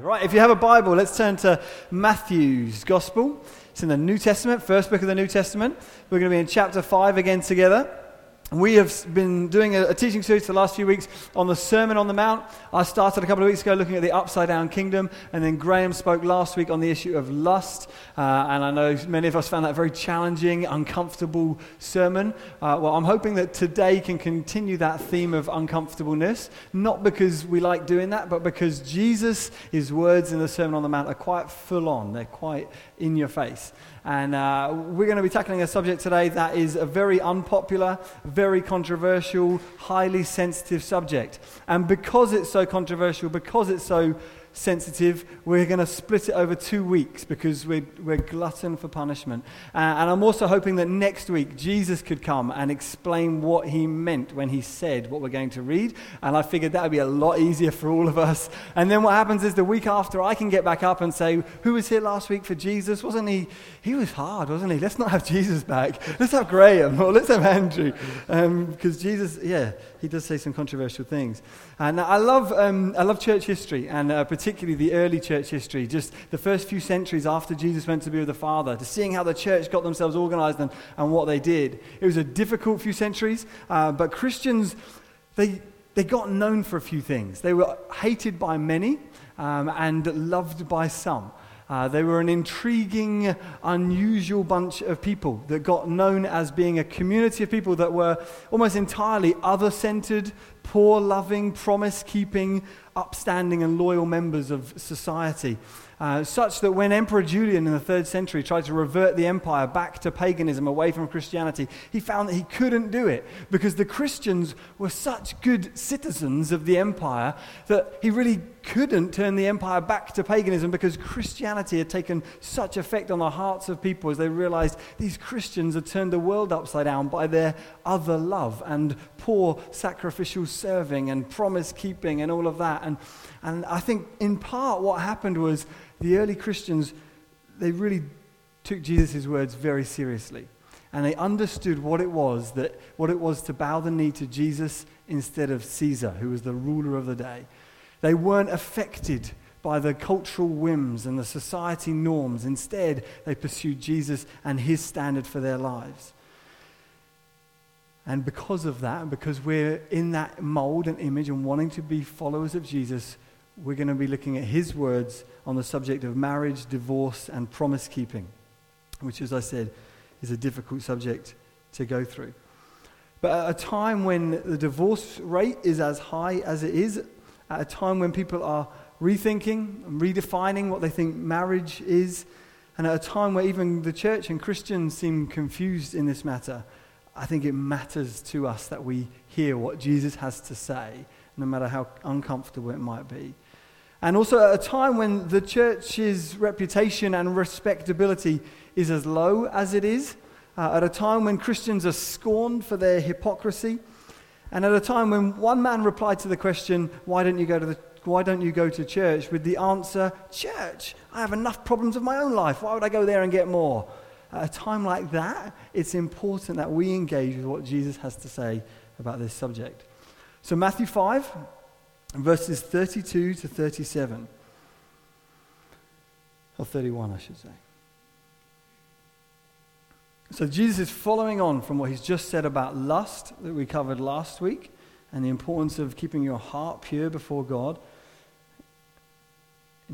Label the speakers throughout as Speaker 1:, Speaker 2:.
Speaker 1: Right, if you have a Bible, let's turn to Matthew's Gospel. It's in the New Testament, first book of the New Testament. We're going to be in chapter 5 again together. We have been doing a, a, teaching series the last few weeks on the Sermon on the Mount. I started a couple of weeks ago looking at the upside down kingdom, and then Graham spoke last week on the issue of lust. Uh, and I know many of us found that a very challenging, uncomfortable sermon. Uh, well, I'm hoping that today can continue that theme of uncomfortableness, not because we like doing that, but because Jesus, his words in the Sermon on the Mount are quite full on, they're quite in your face. And uh, we're going to be tackling a subject today that is a very unpopular, very controversial, highly sensitive subject. And because it's so controversial, because it's so sensitive, we're going to split it over two weeks because we're, we're glutton for punishment. Uh, and I'm also hoping that next week Jesus could come and explain what he meant when he said what we're going to read. And I figured that would be a lot easier for all of us. And then what happens is the week after, I can get back up and say, Who was here last week for Jesus? Wasn't he? He was hard, wasn't he? Let's not have Jesus back. Let's have Graham or let's have Andrew. Because um, Jesus, yeah, he does say some controversial things. And I love, um, I love church history, and uh, particularly the early church history, just the first few centuries after Jesus went to be with the Father, to seeing how the church got themselves organized and, and what they did. It was a difficult few centuries, uh, but Christians, they, they got known for a few things. They were hated by many um, and loved by some. Uh, they were an intriguing, unusual bunch of people that got known as being a community of people that were almost entirely other centered, poor loving, promise keeping, upstanding, and loyal members of society. Uh, such that when Emperor Julian in the third century tried to revert the empire back to paganism away from Christianity, he found that he couldn't do it because the Christians were such good citizens of the empire that he really couldn't turn the empire back to paganism because Christianity had taken such effect on the hearts of people as they realized these Christians had turned the world upside down by their other love and poor sacrificial serving and promise keeping and all of that. And, and I think in part what happened was the early Christians, they really took Jesus' words very seriously. And they understood what it was that what it was to bow the knee to Jesus instead of Caesar, who was the ruler of the day. They weren't affected by the cultural whims and the society norms. Instead, they pursued Jesus and his standard for their lives. And because of that, because we're in that mold and image and wanting to be followers of Jesus, we're going to be looking at his words on the subject of marriage, divorce, and promise keeping, which, as I said, is a difficult subject to go through. But at a time when the divorce rate is as high as it is, at a time when people are rethinking and redefining what they think marriage is, and at a time where even the church and Christians seem confused in this matter, I think it matters to us that we hear what Jesus has to say, no matter how uncomfortable it might be. And also at a time when the church's reputation and respectability is as low as it is, uh, at a time when Christians are scorned for their hypocrisy, and at a time when one man replied to the question, Why don't you go to, the, why don't you go to church? with the answer, Church, I have enough problems of my own life. Why would I go there and get more? At a time like that, it's important that we engage with what Jesus has to say about this subject. So, Matthew 5, verses 32 to 37. Or 31, I should say. So Jesus is following on from what he's just said about lust that we covered last week and the importance of keeping your heart pure before God.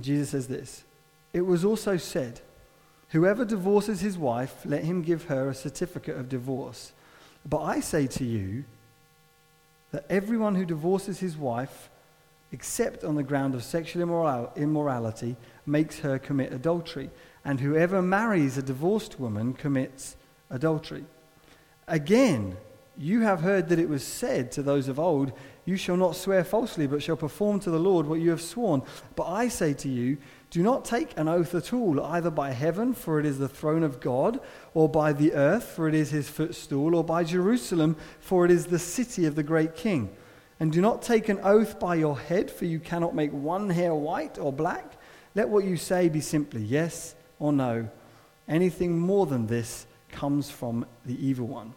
Speaker 1: Jesus says this It was also said, Whoever divorces his wife, let him give her a certificate of divorce. But I say to you that everyone who divorces his wife, except on the ground of sexual immorality, makes her commit adultery. And whoever marries a divorced woman commits adultery. Again, you have heard that it was said to those of old, You shall not swear falsely, but shall perform to the Lord what you have sworn. But I say to you, do not take an oath at all, either by heaven, for it is the throne of God, or by the earth, for it is his footstool, or by Jerusalem, for it is the city of the great king. And do not take an oath by your head, for you cannot make one hair white or black. Let what you say be simply yes or no. Anything more than this comes from the evil one.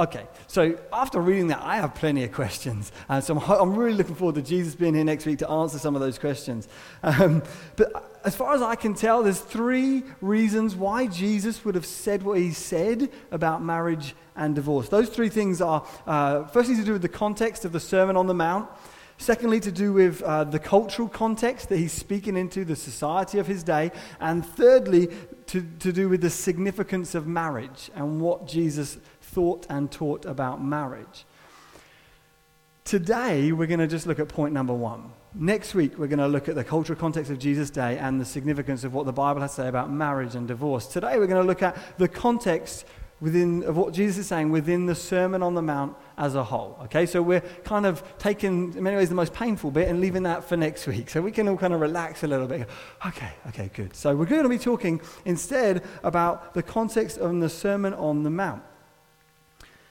Speaker 1: Okay, so after reading that, I have plenty of questions. And so I'm, I'm really looking forward to Jesus being here next week to answer some of those questions. Um, but as far as I can tell, there's three reasons why Jesus would have said what he said about marriage and divorce. Those three things are uh, firstly to do with the context of the Sermon on the Mount. Secondly, to do with uh, the cultural context that he's speaking into, the society of his day. And thirdly, to, to do with the significance of marriage and what Jesus thought and taught about marriage. Today, we're going to just look at point number one. Next week, we're going to look at the cultural context of Jesus' day and the significance of what the Bible has to say about marriage and divorce. Today, we're going to look at the context within of what Jesus is saying within the Sermon on the Mount as a whole. Okay, so we're kind of taking, in many ways, the most painful bit and leaving that for next week. So we can all kind of relax a little bit. Okay, okay, good. So we're going to be talking instead about the context of the Sermon on the Mount.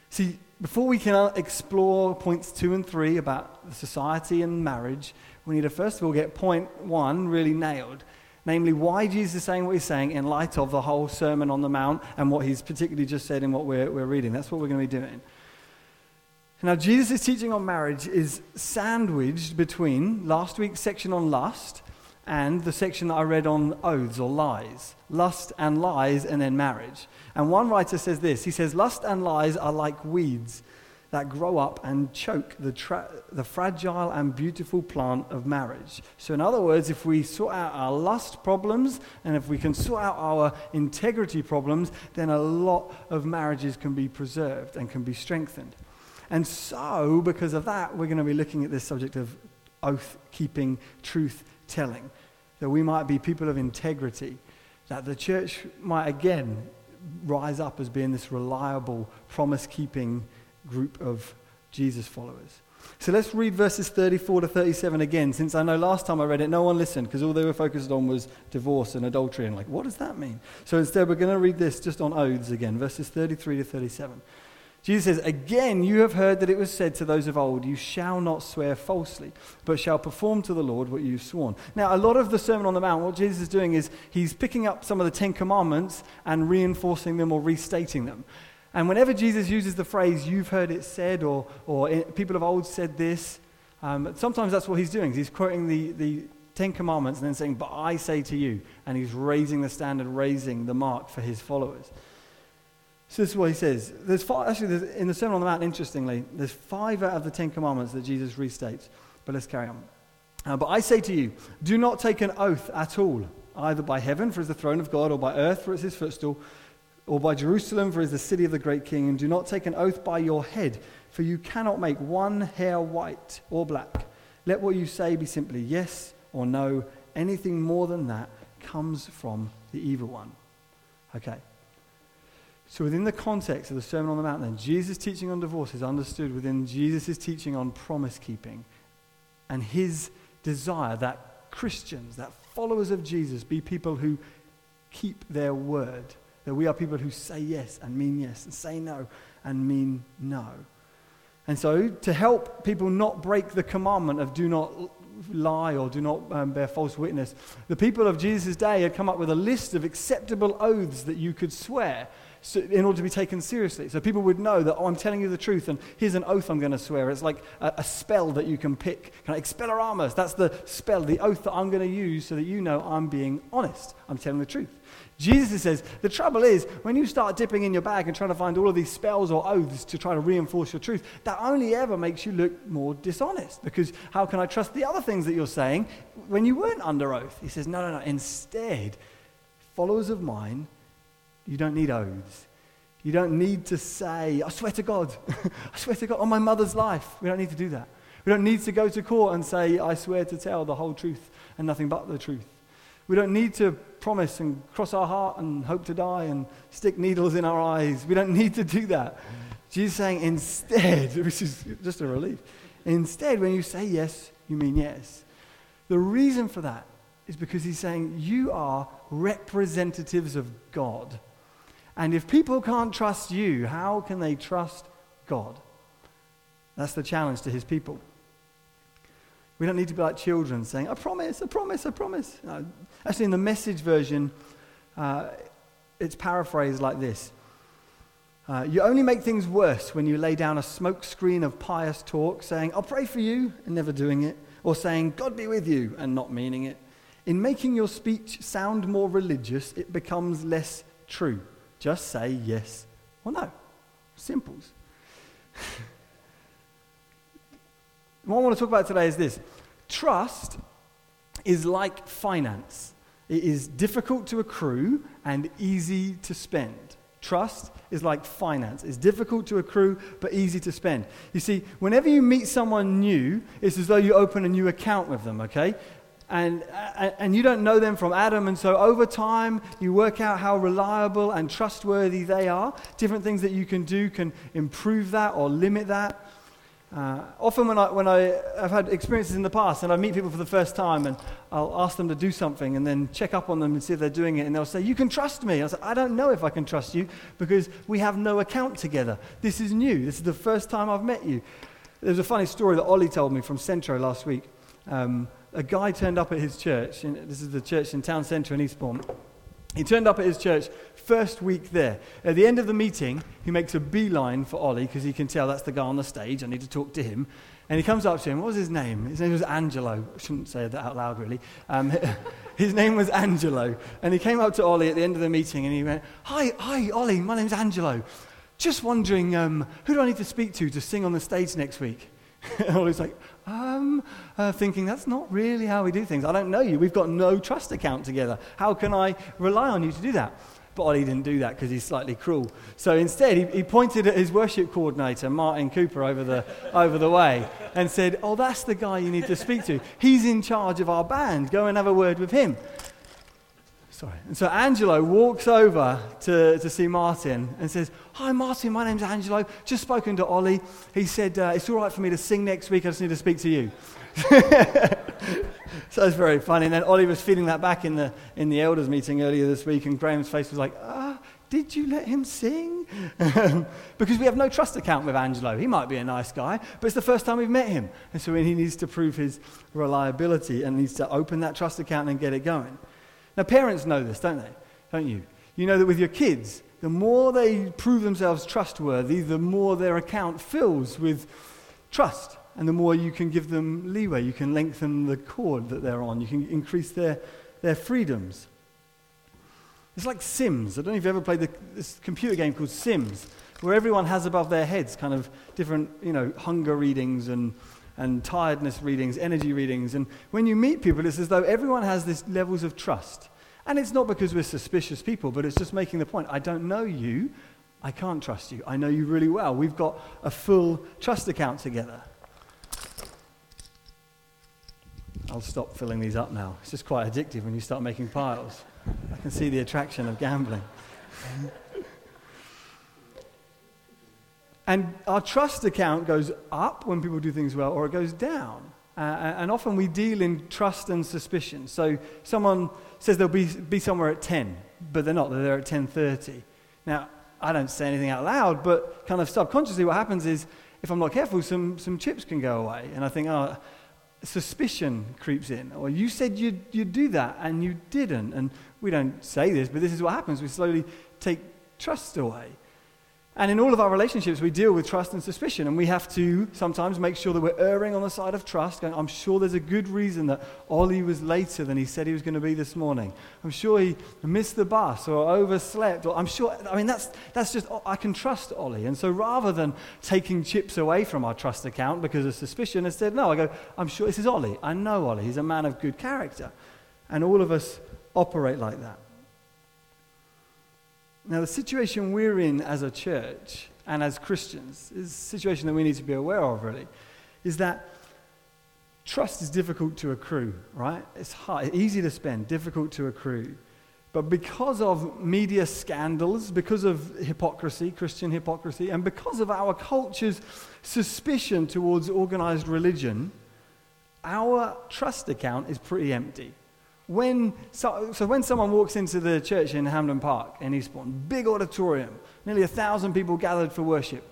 Speaker 1: See, before we can uh, explore points two and three about society and marriage, we need to first of all get point one really nailed. Namely, why Jesus is saying what he's saying in light of the whole Sermon on the Mount and what he's particularly just said in what we're, we're reading. That's what we're going to be doing. Now, Jesus' teaching on marriage is sandwiched between last week's section on lust and the section that I read on oaths or lies. Lust and lies, and then marriage. And one writer says this he says, Lust and lies are like weeds that grow up and choke the, tra- the fragile and beautiful plant of marriage. So, in other words, if we sort out our lust problems and if we can sort out our integrity problems, then a lot of marriages can be preserved and can be strengthened. And so, because of that, we're going to be looking at this subject of oath keeping, truth telling that we might be people of integrity, that the church might again rise up as being this reliable, promise keeping group of Jesus followers. So let's read verses 34 to 37 again, since I know last time I read it, no one listened because all they were focused on was divorce and adultery. And like, what does that mean? So instead, we're going to read this just on oaths again, verses 33 to 37. Jesus says, Again, you have heard that it was said to those of old, You shall not swear falsely, but shall perform to the Lord what you've sworn. Now, a lot of the Sermon on the Mount, what Jesus is doing is he's picking up some of the Ten Commandments and reinforcing them or restating them. And whenever Jesus uses the phrase, You've heard it said, or, or people of old said this, um, sometimes that's what he's doing. He's quoting the, the Ten Commandments and then saying, But I say to you. And he's raising the standard, raising the mark for his followers. So this is what he says. There's five, actually, there's, in the Sermon on the Mount, interestingly, there's five out of the Ten Commandments that Jesus restates. But let's carry on. Uh, but I say to you, do not take an oath at all, either by heaven, for it's the throne of God, or by earth, for it's his footstool, or by Jerusalem, for it's the city of the great king. And do not take an oath by your head, for you cannot make one hair white or black. Let what you say be simply yes or no. Anything more than that comes from the evil one. Okay. So, within the context of the Sermon on the Mount, then, Jesus' teaching on divorce is understood within Jesus' teaching on promise keeping and his desire that Christians, that followers of Jesus, be people who keep their word. That we are people who say yes and mean yes, and say no and mean no. And so, to help people not break the commandment of do not lie or do not um, bear false witness, the people of Jesus' day had come up with a list of acceptable oaths that you could swear in order to be taken seriously. So people would know that, oh, I'm telling you the truth, and here's an oath I'm going to swear. It's like a, a spell that you can pick. Kind of expelliarmus, that's the spell, the oath that I'm going to use so that you know I'm being honest. I'm telling the truth. Jesus says, the trouble is, when you start dipping in your bag and trying to find all of these spells or oaths to try to reinforce your truth, that only ever makes you look more dishonest. Because how can I trust the other things that you're saying when you weren't under oath? He says, no, no, no. Instead, followers of mine you don't need oaths. You don't need to say, I swear to God, I swear to God, on my mother's life. We don't need to do that. We don't need to go to court and say, I swear to tell the whole truth and nothing but the truth. We don't need to promise and cross our heart and hope to die and stick needles in our eyes. We don't need to do that. Jesus saying, instead, which is just a relief, instead, when you say yes, you mean yes. The reason for that is because he's saying, you are representatives of God. And if people can't trust you, how can they trust God? That's the challenge to his people. We don't need to be like children saying, I promise, I promise, I promise. No. Actually, in the message version, uh, it's paraphrased like this Uh, you only make things worse when you lay down a smokescreen of pious talk saying, I'll pray for you, and never doing it, or saying, God be with you, and not meaning it. In making your speech sound more religious, it becomes less true. Just say yes or no. Simples. what I want to talk about today is this trust is like finance, it is difficult to accrue and easy to spend. Trust is like finance. It's difficult to accrue, but easy to spend. You see, whenever you meet someone new, it's as though you open a new account with them, okay? And, and you don't know them from Adam, and so over time, you work out how reliable and trustworthy they are. Different things that you can do can improve that or limit that. Uh, often, when, I, when I, I've had experiences in the past and I meet people for the first time and I'll ask them to do something and then check up on them and see if they're doing it, and they'll say, You can trust me. I say, I don't know if I can trust you because we have no account together. This is new. This is the first time I've met you. There's a funny story that Ollie told me from Centro last week. Um, a guy turned up at his church, this is the church in town centre in Eastbourne. He turned up at his church first week there. At the end of the meeting, he makes a beeline for Ollie because he can tell that's the guy on the stage. I need to talk to him. And he comes up to him. What was his name? His name was Angelo. I shouldn't say that out loud, really. Um, his name was Angelo. And he came up to Ollie at the end of the meeting and he went, Hi, hi, Ollie, my name's Angelo. Just wondering, um, who do I need to speak to to sing on the stage next week? and Ollie's like, um, uh, thinking that's not really how we do things. I don't know you. We've got no trust account together. How can I rely on you to do that? But Ollie didn't do that because he's slightly cruel. So instead, he, he, pointed at his worship coordinator, Martin Cooper, over the, over the way and said, Oh, that's the guy you need to speak to. He's in charge of our band. Go and have a word with him. Sorry. And so Angelo walks over to, to see Martin and says, Hi, Martin, my name's Angelo. Just spoken to Ollie. He said, uh, It's all right for me to sing next week. I just need to speak to you. so it's very funny. And then Ollie was feeding that back in the, in the elders meeting earlier this week, and Graham's face was like, Ah, did you let him sing? because we have no trust account with Angelo. He might be a nice guy, but it's the first time we've met him. And so he needs to prove his reliability and needs to open that trust account and get it going. Now, parents know this, don't they? Don't you? You know that with your kids, the more they prove themselves trustworthy, the more their account fills with trust. And the more you can give them leeway, you can lengthen the cord that they're on, you can increase their, their freedoms. It's like Sims. I don't know if you've ever played the, this computer game called Sims, where everyone has above their heads kind of different, you know, hunger readings and and tiredness readings, energy readings. And when you meet people, it's as though everyone has these levels of trust. And it's not because we're suspicious people, but it's just making the point I don't know you. I can't trust you. I know you really well. We've got a full trust account together. I'll stop filling these up now. It's just quite addictive when you start making piles. I can see the attraction of gambling. And our trust account goes up when people do things well, or it goes down. Uh, and often we deal in trust and suspicion. So someone says they'll be, be somewhere at 10, but they're not. They're there at 10.30. Now, I don't say anything out loud, but kind of subconsciously what happens is if I'm not careful, some, some chips can go away. And I think, oh, suspicion creeps in. Or you said you'd, you'd do that, and you didn't. And we don't say this, but this is what happens. We slowly take trust away. And in all of our relationships, we deal with trust and suspicion, and we have to sometimes make sure that we're erring on the side of trust. Going, I'm sure there's a good reason that Ollie was later than he said he was going to be this morning. I'm sure he missed the bus or overslept. Or I'm sure, I mean, that's, that's just, I can trust Ollie. And so rather than taking chips away from our trust account because of suspicion, instead, no, I go, I'm sure this is Ollie. I know Ollie. He's a man of good character. And all of us operate like that. Now, the situation we're in as a church and as Christians is a situation that we need to be aware of, really, is that trust is difficult to accrue, right? It's hard, easy to spend, difficult to accrue. But because of media scandals, because of hypocrisy, Christian hypocrisy, and because of our culture's suspicion towards organized religion, our trust account is pretty empty when, so, so, when someone walks into the church in Hampden Park in Eastbourne, big auditorium, nearly a thousand people gathered for worship.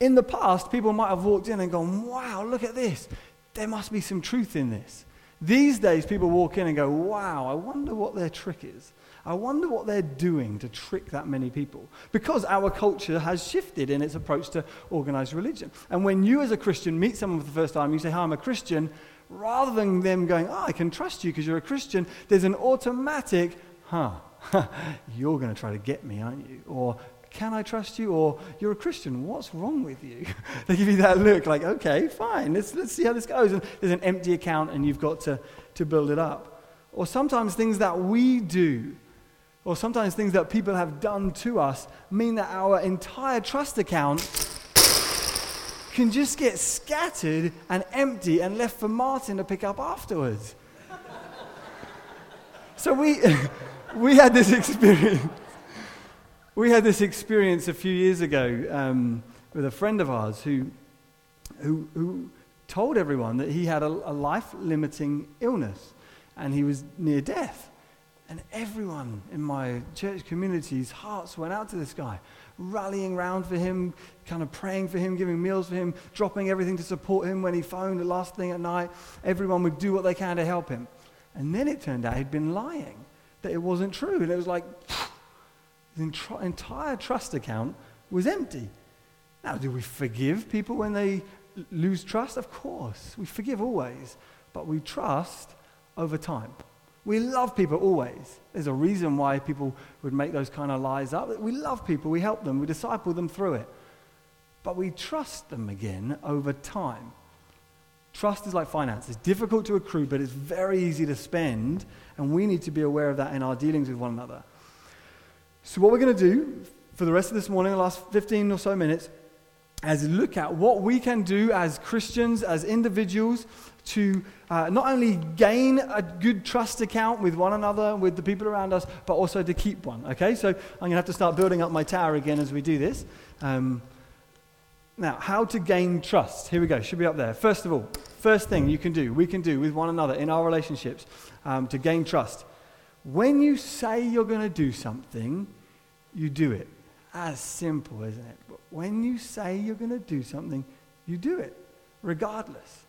Speaker 1: In the past, people might have walked in and gone, wow, look at this. There must be some truth in this. These days, people walk in and go, wow, I wonder what their trick is. I wonder what they're doing to trick that many people. Because our culture has shifted in its approach to organized religion. And when you, as a Christian, meet someone for the first time, you say, Hi, I'm a Christian, rather than them going, Oh, I can trust you because you're a Christian, there's an automatic, Huh, you're going to try to get me, aren't you? Or, can I trust you? Or, you're a Christian, what's wrong with you? they give you that look like, okay, fine, let's, let's see how this goes. And there's an empty account and you've got to, to build it up. Or sometimes things that we do or sometimes things that people have done to us mean that our entire trust account can just get scattered and empty and left for Martin to pick up afterwards. so we, we had this experience. We had this experience a few years ago um, with a friend of ours who, who, who told everyone that he had a, a life limiting illness and he was near death. And everyone in my church community's hearts went out to this guy, rallying round for him, kind of praying for him, giving meals for him, dropping everything to support him when he phoned the last thing at night. Everyone would do what they can to help him. And then it turned out he'd been lying, that it wasn't true. And it was like his entire trust account was empty. Now, do we forgive people when they lose trust? Of course. We forgive always, but we trust over time. We love people always. There's a reason why people would make those kind of lies up. We love people, we help them, we disciple them through it. But we trust them again over time. Trust is like finance. It's difficult to accrue, but it's very easy to spend, and we need to be aware of that in our dealings with one another. So, what we're going to do for the rest of this morning, the last 15 or so minutes, is look at what we can do as Christians, as individuals, to uh, not only gain a good trust account with one another, with the people around us, but also to keep one. Okay, so I'm going to have to start building up my tower again as we do this. Um, now, how to gain trust. Here we go, should be up there. First of all, first thing you can do, we can do with one another in our relationships um, to gain trust. When you say you're going to do something, you do it. As simple, isn't it? But when you say you're going to do something, you do it, regardless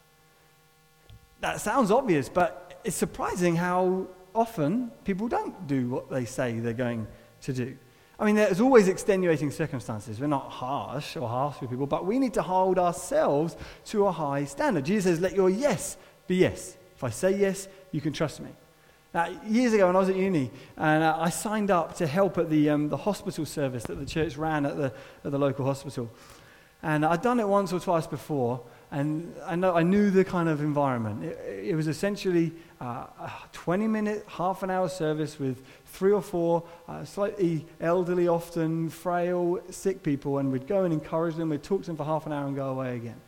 Speaker 1: that sounds obvious, but it's surprising how often people don't do what they say they're going to do. I mean, there's always extenuating circumstances. We're not harsh or harsh with people, but we need to hold ourselves to a high standard. Jesus says, Let your yes be yes. If I say yes, you can trust me. Now, years ago, when I was at uni, and uh, I signed up to help at the, um, the hospital service that the church ran at the, at the local hospital. And I'd done it once or twice before, and I, know, I knew the kind of environment. It, it was essentially uh, a 20 minute, half an hour service with three or four uh, slightly elderly, often frail, sick people, and we'd go and encourage them, we'd talk to them for half an hour and go away again.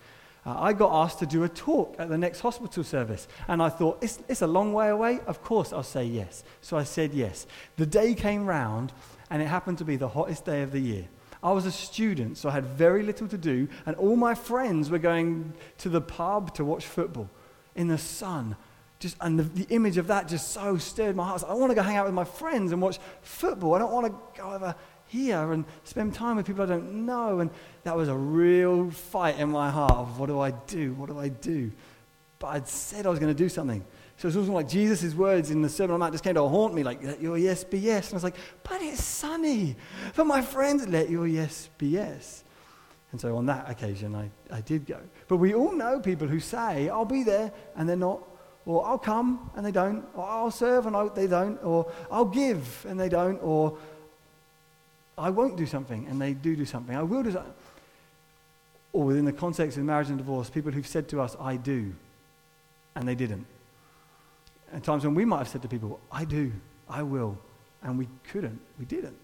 Speaker 1: Uh, I got asked to do a talk at the next hospital service, and I thought, it's, it's a long way away. Of course, I'll say yes. So I said yes. The day came round, and it happened to be the hottest day of the year. I was a student, so I had very little to do, and all my friends were going to the pub to watch football in the sun. Just, and the, the image of that just so stirred my heart. I, I want to go hang out with my friends and watch football. I don't want to go over here and spend time with people I don't know. And that was a real fight in my heart of what do I do? What do I do? But I'd said I was going to do something. So it's almost like Jesus' words in the Sermon on the Mount just came to haunt me, like, let your yes be yes. And I was like, but it's sunny. For my friends, let your yes be yes. And so on that occasion, I, I did go. But we all know people who say, I'll be there, and they're not. Or I'll come, and they don't. Or I'll serve, and I, they don't. Or I'll give, and they don't. Or I won't do something, and they do do something. I will do something. Or within the context of marriage and divorce, people who've said to us, I do, and they didn't. And times when we might have said to people, I do, I will, and we couldn't, we didn't.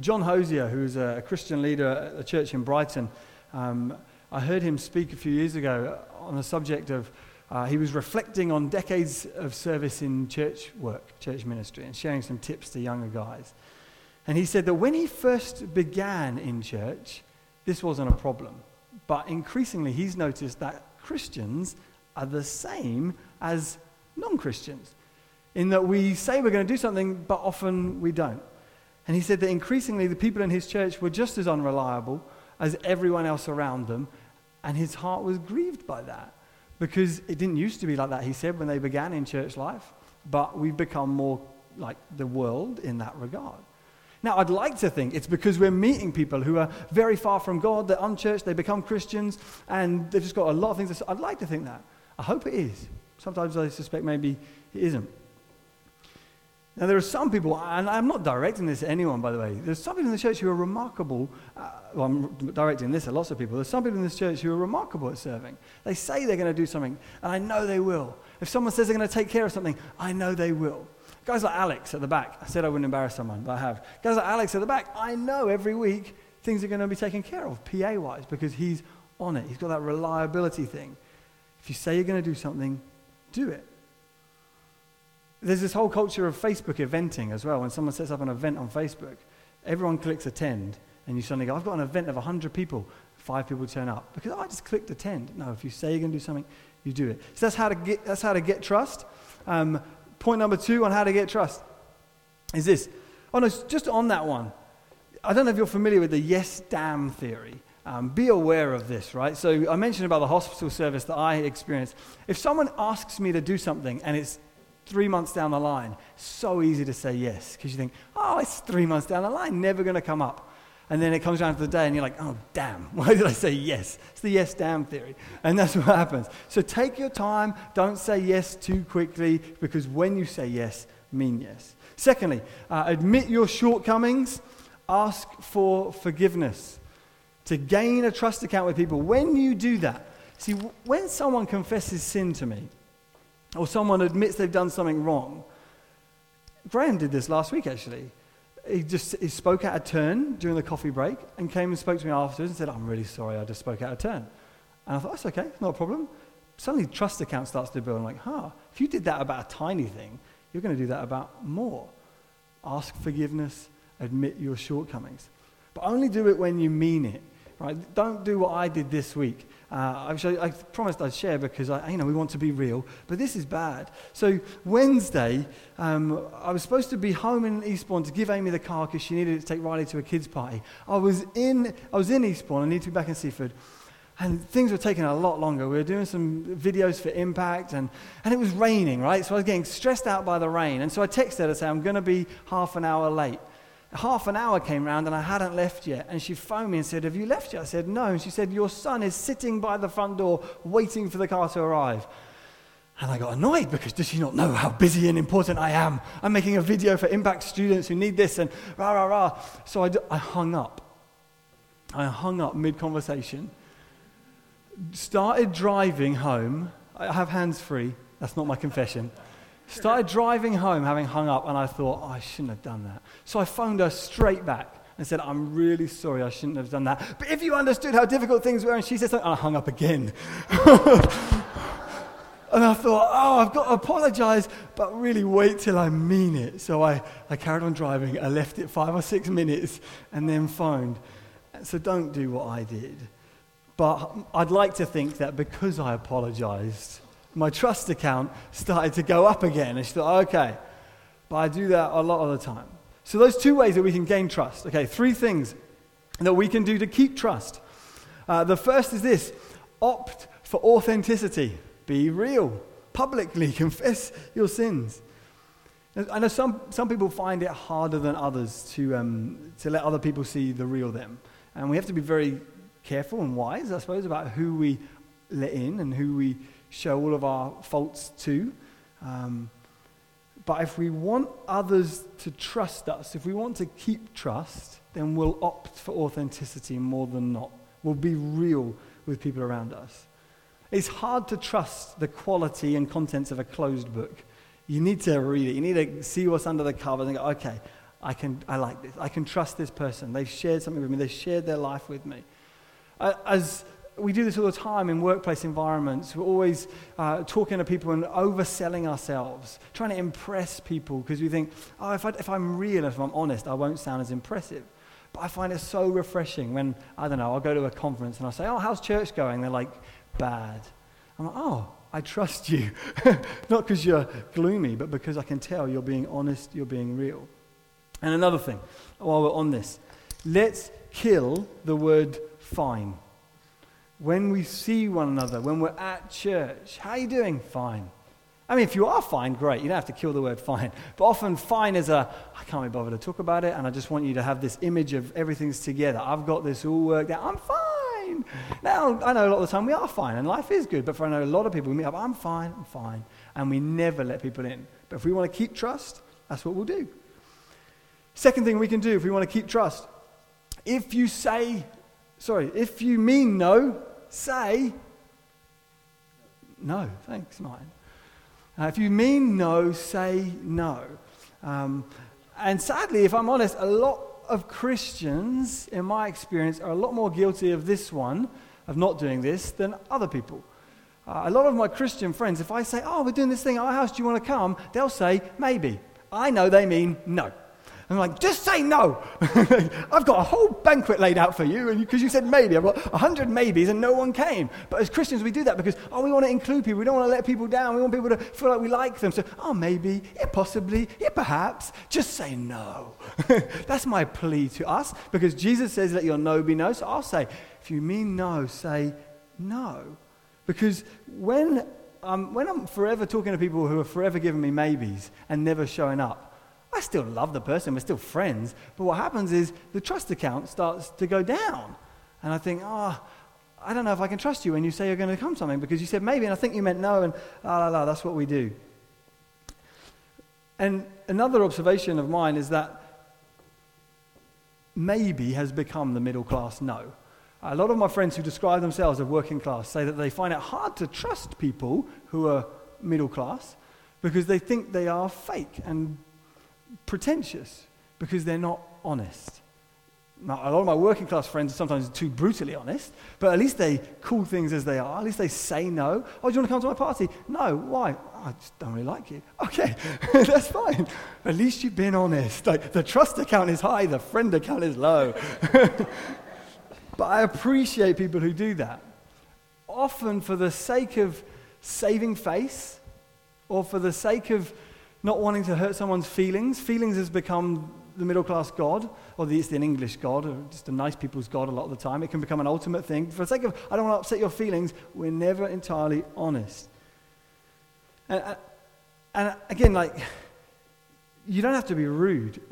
Speaker 1: John Hosier, who is a Christian leader at a church in Brighton, um, I heard him speak a few years ago on the subject of, uh, he was reflecting on decades of service in church work, church ministry, and sharing some tips to younger guys. And he said that when he first began in church, this wasn't a problem. But increasingly, he's noticed that Christians are the same as non Christians, in that we say we're going to do something, but often we don't. And he said that increasingly the people in his church were just as unreliable as everyone else around them, and his heart was grieved by that. because it didn't used to be like that, he said, when they began in church life, but we've become more like the world in that regard. Now, I'd like to think it's because we're meeting people who are very far from God, they're unchurched, they become Christians, and they've just got a lot of things. I'd like to think that. I hope it is. Sometimes I suspect maybe it isn't. Now, there are some people, and I'm not directing this at anyone, by the way. There's some people in the church who are remarkable. Uh, well, I'm directing this at lots of people. There's some people in this church who are remarkable at serving. They say they're going to do something, and I know they will. If someone says they're going to take care of something, I know they will. Guys like Alex at the back, I said I wouldn't embarrass someone, but I have. Guys like Alex at the back, I know every week things are going to be taken care of, PA wise, because he's on it. He's got that reliability thing. If you say you're going to do something, do it. There's this whole culture of Facebook eventing as well. When someone sets up an event on Facebook, everyone clicks attend, and you suddenly go, I've got an event of 100 people. Five people turn up because I just clicked attend. No, if you say you're going to do something, you do it. So that's how to get, that's how to get trust. Um, point number two on how to get trust is this. Oh, no, just on that one. I don't know if you're familiar with the yes, damn theory. Um, be aware of this, right? So I mentioned about the hospital service that I experienced. If someone asks me to do something and it's three months down the line, so easy to say yes because you think, oh, it's three months down the line, never going to come up. And then it comes down to the day and you're like, oh, damn, why did I say yes? It's the yes, damn theory. And that's what happens. So take your time. Don't say yes too quickly because when you say yes, mean yes. Secondly, uh, admit your shortcomings. Ask for forgiveness. To gain a trust account with people, when you do that, see, when someone confesses sin to me, or someone admits they've done something wrong, Graham did this last week actually he just he spoke out of turn during the coffee break and came and spoke to me afterwards and said, I'm really sorry, I just spoke out of turn. And I thought, that's okay, not a problem. Suddenly, trust account starts to build. I'm like, huh, if you did that about a tiny thing, you're going to do that about more. Ask forgiveness, admit your shortcomings. But only do it when you mean it, right? Don't do what I did this week. Uh, I, I, promised I'd share because I, you know, we want to be real, but this is bad. So Wednesday, um, I was supposed to be home in Eastbourne to give Amy the car because she needed it to take Riley to a kids' party. I was in, I was in Eastbourne. I needed to be back in Seaford. And things were taking a lot longer. We were doing some videos for Impact, and, and it was raining, right? So I was getting stressed out by the rain. And so I texted her to say, I'm going to be half an hour late half an hour came round and I hadn't left yet. And she phoned me and said, Have you left yet? I said, No. And she said, Your son is sitting by the front door waiting for the car to arrive. And I got annoyed because does she not know how busy and important I am? I'm making a video for impact students who need this and rah, rah, rah. So I, d- I hung up. I hung up mid conversation, started driving home. I have hands free. That's not my confession. Started driving home having hung up, and I thought, oh, I shouldn't have done that. So I phoned her straight back and said, I'm really sorry, I shouldn't have done that. But if you understood how difficult things were, and she said something, I hung up again. and I thought, oh, I've got to apologize, but really wait till I mean it. So I, I carried on driving. I left it five or six minutes and then phoned. So don't do what I did. But I'd like to think that because I apologized, my trust account started to go up again. And she thought, okay. But I do that a lot of the time. So, those two ways that we can gain trust. Okay, three things that we can do to keep trust. Uh, the first is this opt for authenticity, be real, publicly confess your sins. I know some, some people find it harder than others to, um, to let other people see the real them. And we have to be very careful and wise, I suppose, about who we let in and who we show all of our faults to. Um, but if we want others to trust us, if we want to keep trust, then we'll opt for authenticity more than not. We'll be real with people around us. It's hard to trust the quality and contents of a closed book. You need to read it. You need to see what's under the cover and go, okay, I, can, I like this. I can trust this person. They've shared something with me. They've shared their life with me. As we do this all the time in workplace environments. We're always uh, talking to people and overselling ourselves, trying to impress people because we think, oh, if, I, if I'm real, if I'm honest, I won't sound as impressive. But I find it so refreshing when, I don't know, I'll go to a conference and I'll say, oh, how's church going? They're like, bad. I'm like, oh, I trust you. Not because you're gloomy, but because I can tell you're being honest, you're being real. And another thing, while we're on this, let's kill the word fine. When we see one another, when we're at church. How are you doing? Fine. I mean, if you are fine, great. You don't have to kill the word fine. But often, fine is a, I can't be bothered to talk about it, and I just want you to have this image of everything's together. I've got this all worked out. I'm fine. Now, I know a lot of the time we are fine, and life is good, but for I know a lot of people, we meet up, I'm fine, I'm fine. And we never let people in. But if we want to keep trust, that's what we'll do. Second thing we can do if we want to keep trust, if you say, sorry, if you mean no, say no. Thanks, Martin. Uh, if you mean no, say no. Um, and sadly, if I'm honest, a lot of Christians, in my experience, are a lot more guilty of this one, of not doing this, than other people. Uh, a lot of my Christian friends, if I say, Oh, we're doing this thing at our house, do you want to come? They'll say, Maybe. I know they mean no. I'm like, just say no. I've got a whole banquet laid out for you, because you, you, said maybe. I've got a hundred maybes, and no one came. But as Christians, we do that because, oh, we want to include people. We don't want to let people down. We want people to feel like we like them. So, oh, maybe, yeah, possibly, yeah, perhaps. Just say no. That's my plea to us because Jesus says, let your no be no. So I'll say, if you mean no, say no. Because when, um, when I'm forever talking to people who are forever giving me maybes and never showing up, I still love the person, we're still friends, but what happens is the trust account starts to go down. And I think, oh, I don't know if I can trust you when you say you're going to come something because you said maybe and I think you meant no, and la la la, that's what we do. And another observation of mine is that maybe has become the middle class no. A lot of my friends who describe themselves as working class say that they find it hard to trust people who are middle class because they think they are fake and pretentious because they're not honest. Now, a lot of my working class friends are sometimes too brutally honest, but at least they call things as they are. At least they say no. Oh, do you want to come to my party? No. Why? Oh, I just don't really like you. Okay, that's fine. At least you've been honest. Like the trust account is high, the friend account is low. but I appreciate people who do that. Often for the sake of saving face or for the sake of not wanting to hurt someone's feelings. Feelings has become the middle class God, or the, it's an English God, or just a nice people's God a lot of the time. It can become an ultimate thing. For the sake of, I don't want to upset your feelings, we're never entirely honest. And, uh, and again, like, you don't have to be rude.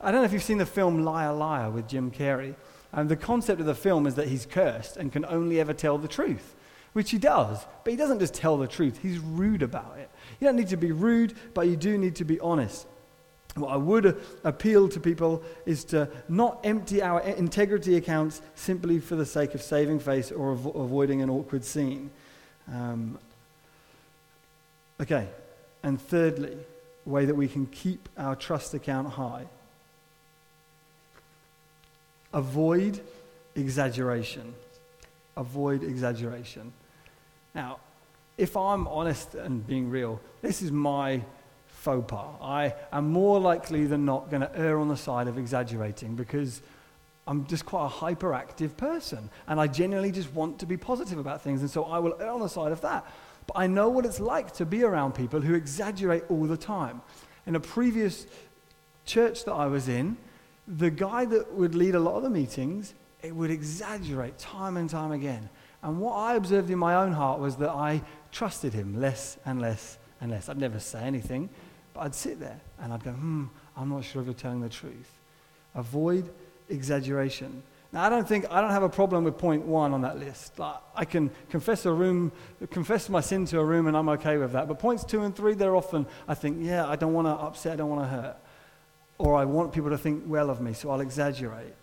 Speaker 1: I don't know if you've seen the film Liar Liar with Jim Carrey. And the concept of the film is that he's cursed and can only ever tell the truth, which he does. But he doesn't just tell the truth, he's rude about it. You don't need to be rude, but you do need to be honest. What I would appeal to people is to not empty our integrity accounts simply for the sake of saving face or av- avoiding an awkward scene. Um, okay, and thirdly, a way that we can keep our trust account high avoid exaggeration. Avoid exaggeration. Now, if I'm honest and being real, this is my faux pas. I am more likely than not going to err on the side of exaggerating because I'm just quite a hyperactive person and I genuinely just want to be positive about things. And so I will err on the side of that. But I know what it's like to be around people who exaggerate all the time. In a previous church that I was in, the guy that would lead a lot of the meetings, it would exaggerate time and time again. And what I observed in my own heart was that I trusted him less and less and less. I'd never say anything, but I'd sit there and I'd go, hmm, I'm not sure if you're telling the truth. Avoid exaggeration. Now, I don't think, I don't have a problem with point one on that list. Like, I can confess a room, confess my sin to a room and I'm okay with that. But points two and three, they're often, I think, yeah, I don't want to upset, I don't want to hurt. Or I want people to think well of me, so I'll exaggerate.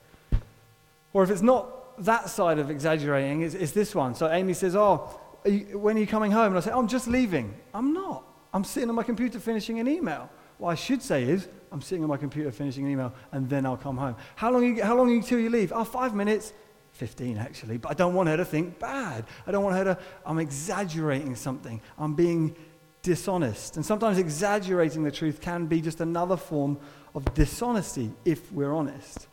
Speaker 1: Or if it's not that side of exaggerating, is, it's this one. So Amy says, oh, you, when are you coming home? And I say, oh, I'm just leaving. I'm not. I'm sitting on my computer finishing an email. What I should say is, I'm sitting on my computer finishing an email, and then I'll come home. How long, you, how long until you leave? Oh, five minutes. 15 actually, but I don't want her to think bad. I don't want her to, I'm exaggerating something. I'm being dishonest. And sometimes exaggerating the truth can be just another form of dishonesty if we're honest.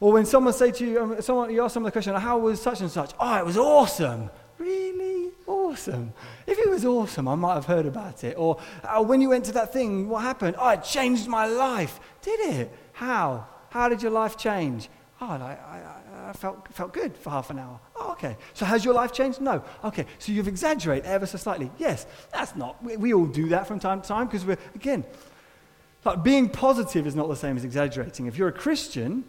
Speaker 1: Or when someone say to you, um, someone, you ask someone the question, how was such and such? Oh, it was awesome. Really? Awesome. If it was awesome, I might have heard about it. Or oh, when you went to that thing, what happened? Oh, it changed my life. Did it? How? How did your life change? Oh, I, I, I felt, felt good for half an hour. Oh, okay. So has your life changed? No. Okay. So you've exaggerated ever so slightly? Yes. That's not, we, we all do that from time to time because we're, again, like being positive is not the same as exaggerating. If you're a Christian,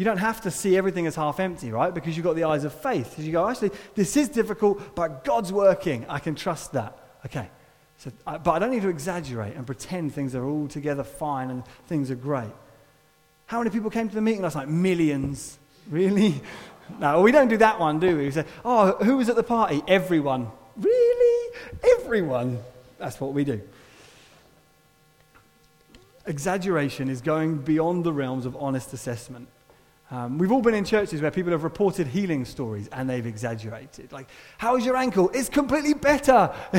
Speaker 1: you don't have to see everything as half empty, right? Because you've got the eyes of faith. You go, actually, this is difficult, but God's working. I can trust that. Okay. So, but I don't need to exaggerate and pretend things are all together fine and things are great. How many people came to the meeting last night? Millions. Really? No, we don't do that one, do we? We say, oh, who was at the party? Everyone. Really? Everyone. That's what we do. Exaggeration is going beyond the realms of honest assessment. Um, we've all been in churches where people have reported healing stories and they've exaggerated. Like, how's your ankle? It's completely better.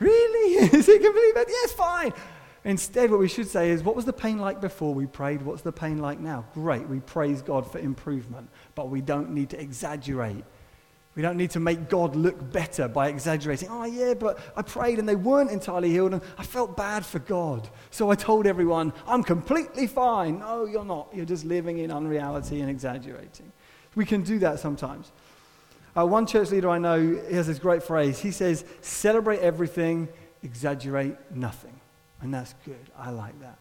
Speaker 1: really? Is it completely better? Yes, fine. Instead, what we should say is, what was the pain like before we prayed? What's the pain like now? Great, we praise God for improvement, but we don't need to exaggerate. We don't need to make God look better by exaggerating. Oh, yeah, but I prayed and they weren't entirely healed and I felt bad for God. So I told everyone, I'm completely fine. No, you're not. You're just living in unreality and exaggerating. We can do that sometimes. Uh, one church leader I know he has this great phrase. He says, celebrate everything, exaggerate nothing. And that's good. I like that.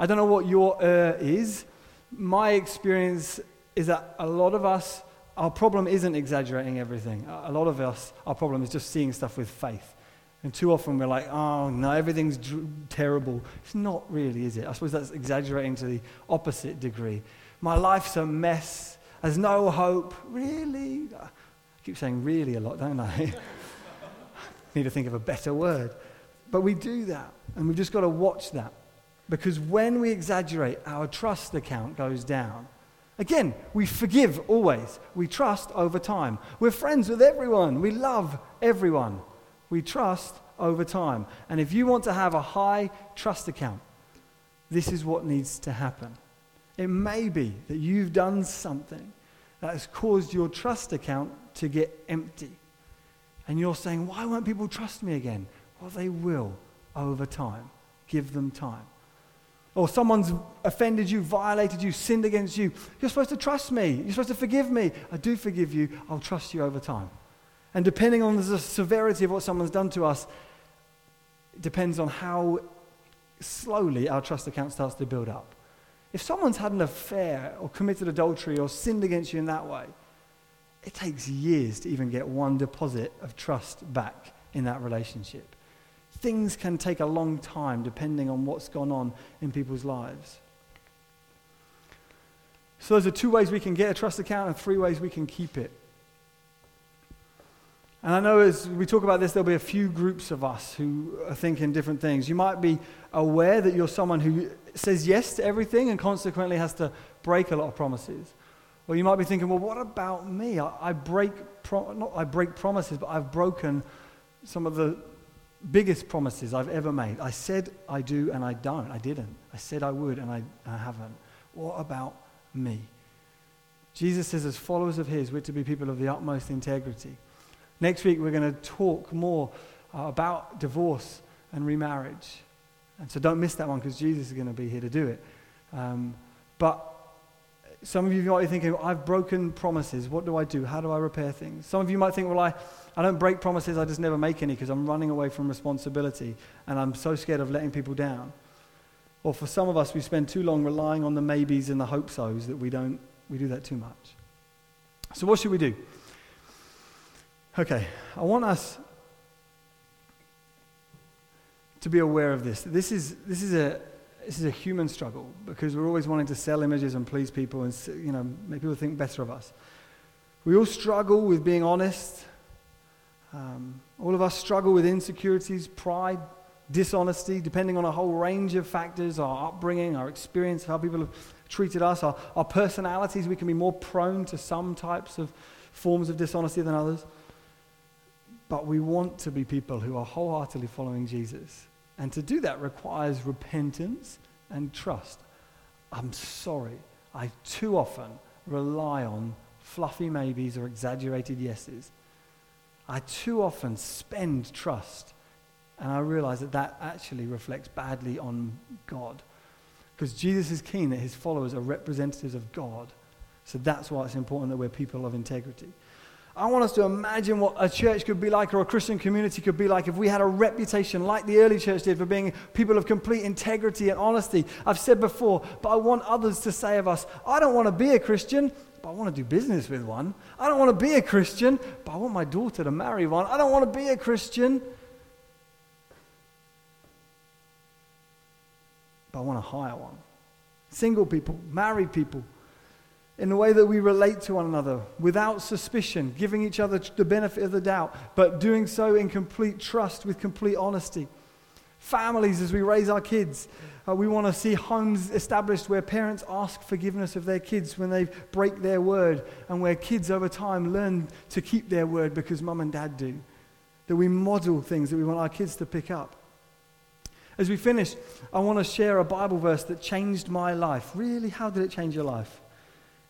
Speaker 1: I don't know what your uh, is. My experience is that a lot of us, our problem isn't exaggerating everything. A lot of us, our problem is just seeing stuff with faith. And too often we're like, oh, no, everything's terrible. It's not really, is it? I suppose that's exaggerating to the opposite degree. My life's a mess. There's no hope. Really? I keep saying really a lot, don't I? Need to think of a better word. But we do that, and we've just got to watch that. Because when we exaggerate, our trust account goes down. Again, we forgive always. We trust over time. We're friends with everyone. We love everyone. We trust over time. And if you want to have a high trust account, this is what needs to happen. It may be that you've done something that has caused your trust account to get empty. And you're saying, why won't people trust me again? Well, they will over time. Give them time. Or someone's offended you, violated you, sinned against you. You're supposed to trust me. You're supposed to forgive me. I do forgive you. I'll trust you over time. And depending on the severity of what someone's done to us, it depends on how slowly our trust account starts to build up. If someone's had an affair or committed adultery or sinned against you in that way, it takes years to even get one deposit of trust back in that relationship things can take a long time depending on what's gone on in people's lives. So, those are two ways we can get a trust account and three ways we can keep it. And I know as we talk about this, there'll be a few groups of us who are thinking different things. You might be aware that you're someone who says yes to everything and consequently has to break a lot of promises. Or you might be thinking, well, what about me? I, I break, pro- not I break promises, but I've broken some of the biggest promises I've ever made. I said I do and I don't. I didn't. I said I would and I, I haven't. What about me? Jesus says, as followers of His, we're to be people of the utmost integrity. Next week, we're going to talk more uh, about divorce and remarriage. And so don't miss that one because Jesus is going to be here to do it. Um, but some of you might be thinking, I've broken promises. What do I do? How do I repair things? Some of you might think, well, I, I don't break promises, I just never make any because I'm running away from responsibility and I'm so scared of letting people down. Or for some of us, we spend too long relying on the maybes and the hope so's that we don't, we do that too much. So, what should we do? Okay, I want us to be aware of this. This is, this is, a, this is a human struggle because we're always wanting to sell images and please people and you know, make people think better of us. We all struggle with being honest um, all of us struggle with insecurities, pride, dishonesty, depending on a whole range of factors our upbringing, our experience, how people have treated us, our, our personalities. We can be more prone to some types of forms of dishonesty than others. But we want to be people who are wholeheartedly following Jesus. And to do that requires repentance and trust. I'm sorry, I too often rely on fluffy maybes or exaggerated yeses I too often spend trust. And I realize that that actually reflects badly on God. Because Jesus is keen that his followers are representatives of God. So that's why it's important that we're people of integrity. I want us to imagine what a church could be like or a Christian community could be like if we had a reputation like the early church did for being people of complete integrity and honesty. I've said before, but I want others to say of us, I don't want to be a Christian, but I want to do business with one. I don't want to be a Christian, but I want my daughter to marry one. I don't want to be a Christian, but I want to hire one. Single people, married people, in the way that we relate to one another without suspicion, giving each other the benefit of the doubt, but doing so in complete trust with complete honesty. Families, as we raise our kids, uh, we want to see homes established where parents ask forgiveness of their kids when they break their word, and where kids over time learn to keep their word because mum and dad do. That we model things that we want our kids to pick up. As we finish, I want to share a Bible verse that changed my life. Really, how did it change your life?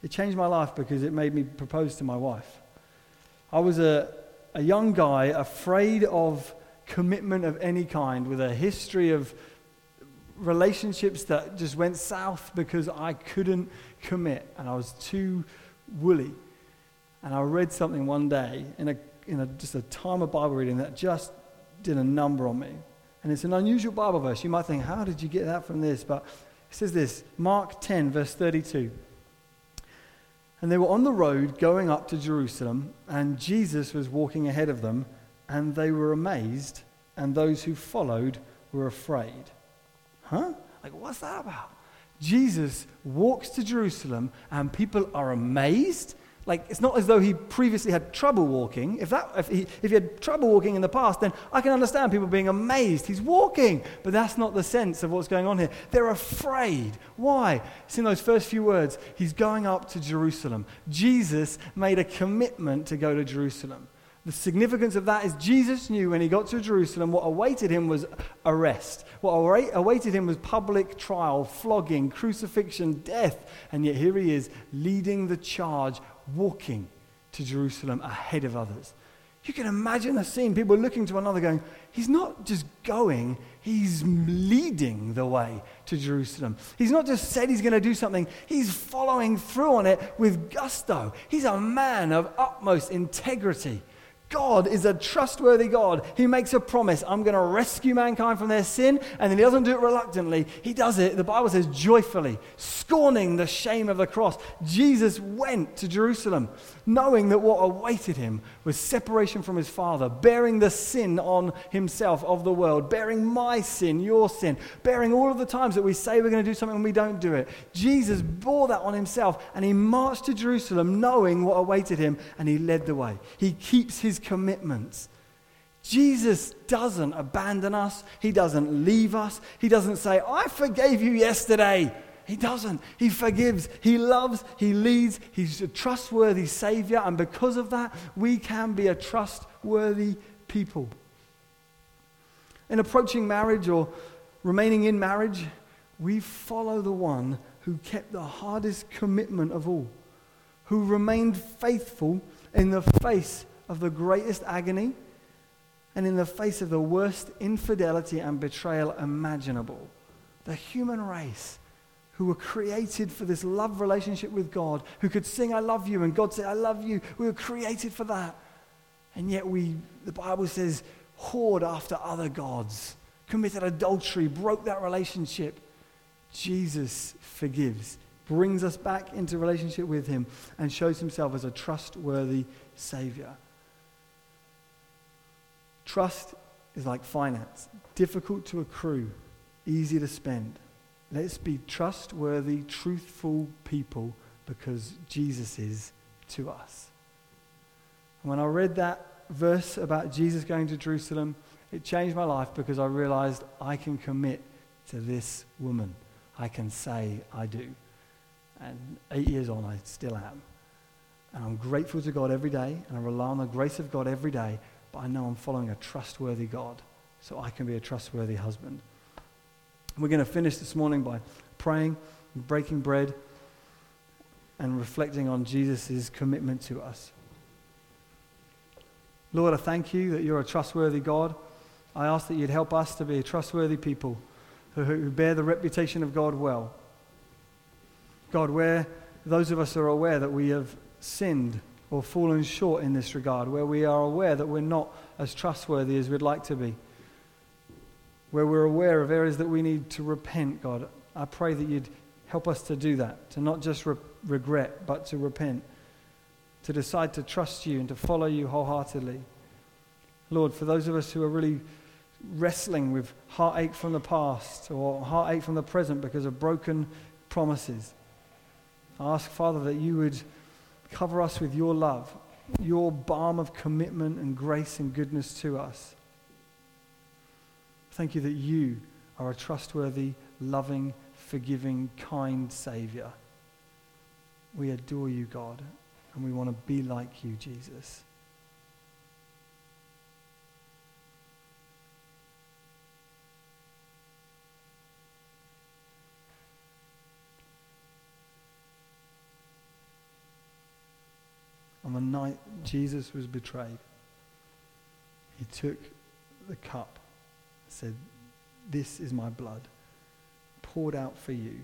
Speaker 1: It changed my life because it made me propose to my wife. I was a, a young guy afraid of commitment of any kind with a history of relationships that just went south because I couldn't commit and I was too woolly. And I read something one day in, a, in a, just a time of Bible reading that just did a number on me. And it's an unusual Bible verse. You might think, how did you get that from this? But it says this Mark 10, verse 32. And they were on the road going up to Jerusalem, and Jesus was walking ahead of them, and they were amazed, and those who followed were afraid. Huh? Like, what's that about? Jesus walks to Jerusalem, and people are amazed like, it's not as though he previously had trouble walking. If, that, if, he, if he had trouble walking in the past, then I can understand people being amazed. He's walking. But that's not the sense of what's going on here. They're afraid. Why? It's in those first few words. He's going up to Jerusalem. Jesus made a commitment to go to Jerusalem. The significance of that is Jesus knew when he got to Jerusalem what awaited him was arrest. What awaited him was public trial, flogging, crucifixion, death. And yet here he is leading the charge walking to Jerusalem ahead of others. You can imagine the scene, people looking to one another going, He's not just going, He's leading the way to Jerusalem. He's not just said He's going to do something, He's following through on it with gusto. He's a man of utmost integrity. God is a trustworthy God. He makes a promise I'm going to rescue mankind from their sin, and then He doesn't do it reluctantly. He does it, the Bible says, joyfully, scorning the shame of the cross. Jesus went to Jerusalem knowing that what awaited him was separation from his Father, bearing the sin on himself of the world, bearing my sin, your sin, bearing all of the times that we say we're going to do something and we don't do it. Jesus bore that on himself and he marched to Jerusalem knowing what awaited him and he led the way. He keeps his commitments. Jesus doesn't abandon us. He doesn't leave us. He doesn't say, I forgave you yesterday. He doesn't. He forgives. He loves. He leads. He's a trustworthy Savior. And because of that, we can be a trustworthy people. In approaching marriage or remaining in marriage, we follow the one who kept the hardest commitment of all, who remained faithful in the face of the greatest agony and in the face of the worst infidelity and betrayal imaginable. The human race who were created for this love relationship with God, who could sing, I love you, and God say, I love you. We were created for that. And yet we, the Bible says, whored after other gods, committed adultery, broke that relationship. Jesus forgives, brings us back into relationship with him, and shows himself as a trustworthy Savior. Trust is like finance, difficult to accrue, easy to spend. Let's be trustworthy, truthful people because Jesus is to us. And when I read that verse about Jesus going to Jerusalem, it changed my life because I realized I can commit to this woman. I can say I do. And eight years on, I still am. And I'm grateful to God every day, and I rely on the grace of God every day, but I know I'm following a trustworthy God, so I can be a trustworthy husband. We're going to finish this morning by praying, breaking bread, and reflecting on Jesus' commitment to us. Lord, I thank you that you're a trustworthy God. I ask that you'd help us to be trustworthy people who, who bear the reputation of God well. God, where those of us are aware that we have sinned or fallen short in this regard, where we are aware that we're not as trustworthy as we'd like to be, where we're aware of areas that we need to repent, God, I pray that you'd help us to do that, to not just re- regret, but to repent, to decide to trust you and to follow you wholeheartedly. Lord, for those of us who are really wrestling with heartache from the past or heartache from the present because of broken promises, I ask, Father, that you would cover us with your love, your balm of commitment and grace and goodness to us. Thank you that you are a trustworthy, loving, forgiving, kind Savior. We adore you, God, and we want to be like you, Jesus. on the night Jesus was betrayed, he took the cup, said, This is my blood, poured out for you.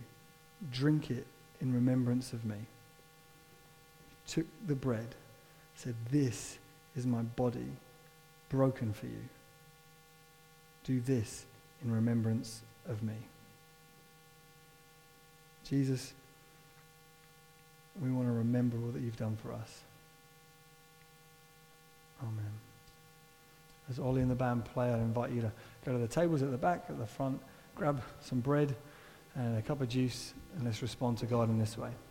Speaker 1: Drink it in remembrance of me. He took the bread, said, This is my body, broken for you. Do this in remembrance of me. Jesus, we want to remember all that you've done for us. Amen. As Ollie and the band play, I invite you to go to the tables at the back, at the front, grab some bread and a cup of juice, and let's respond to God in this way.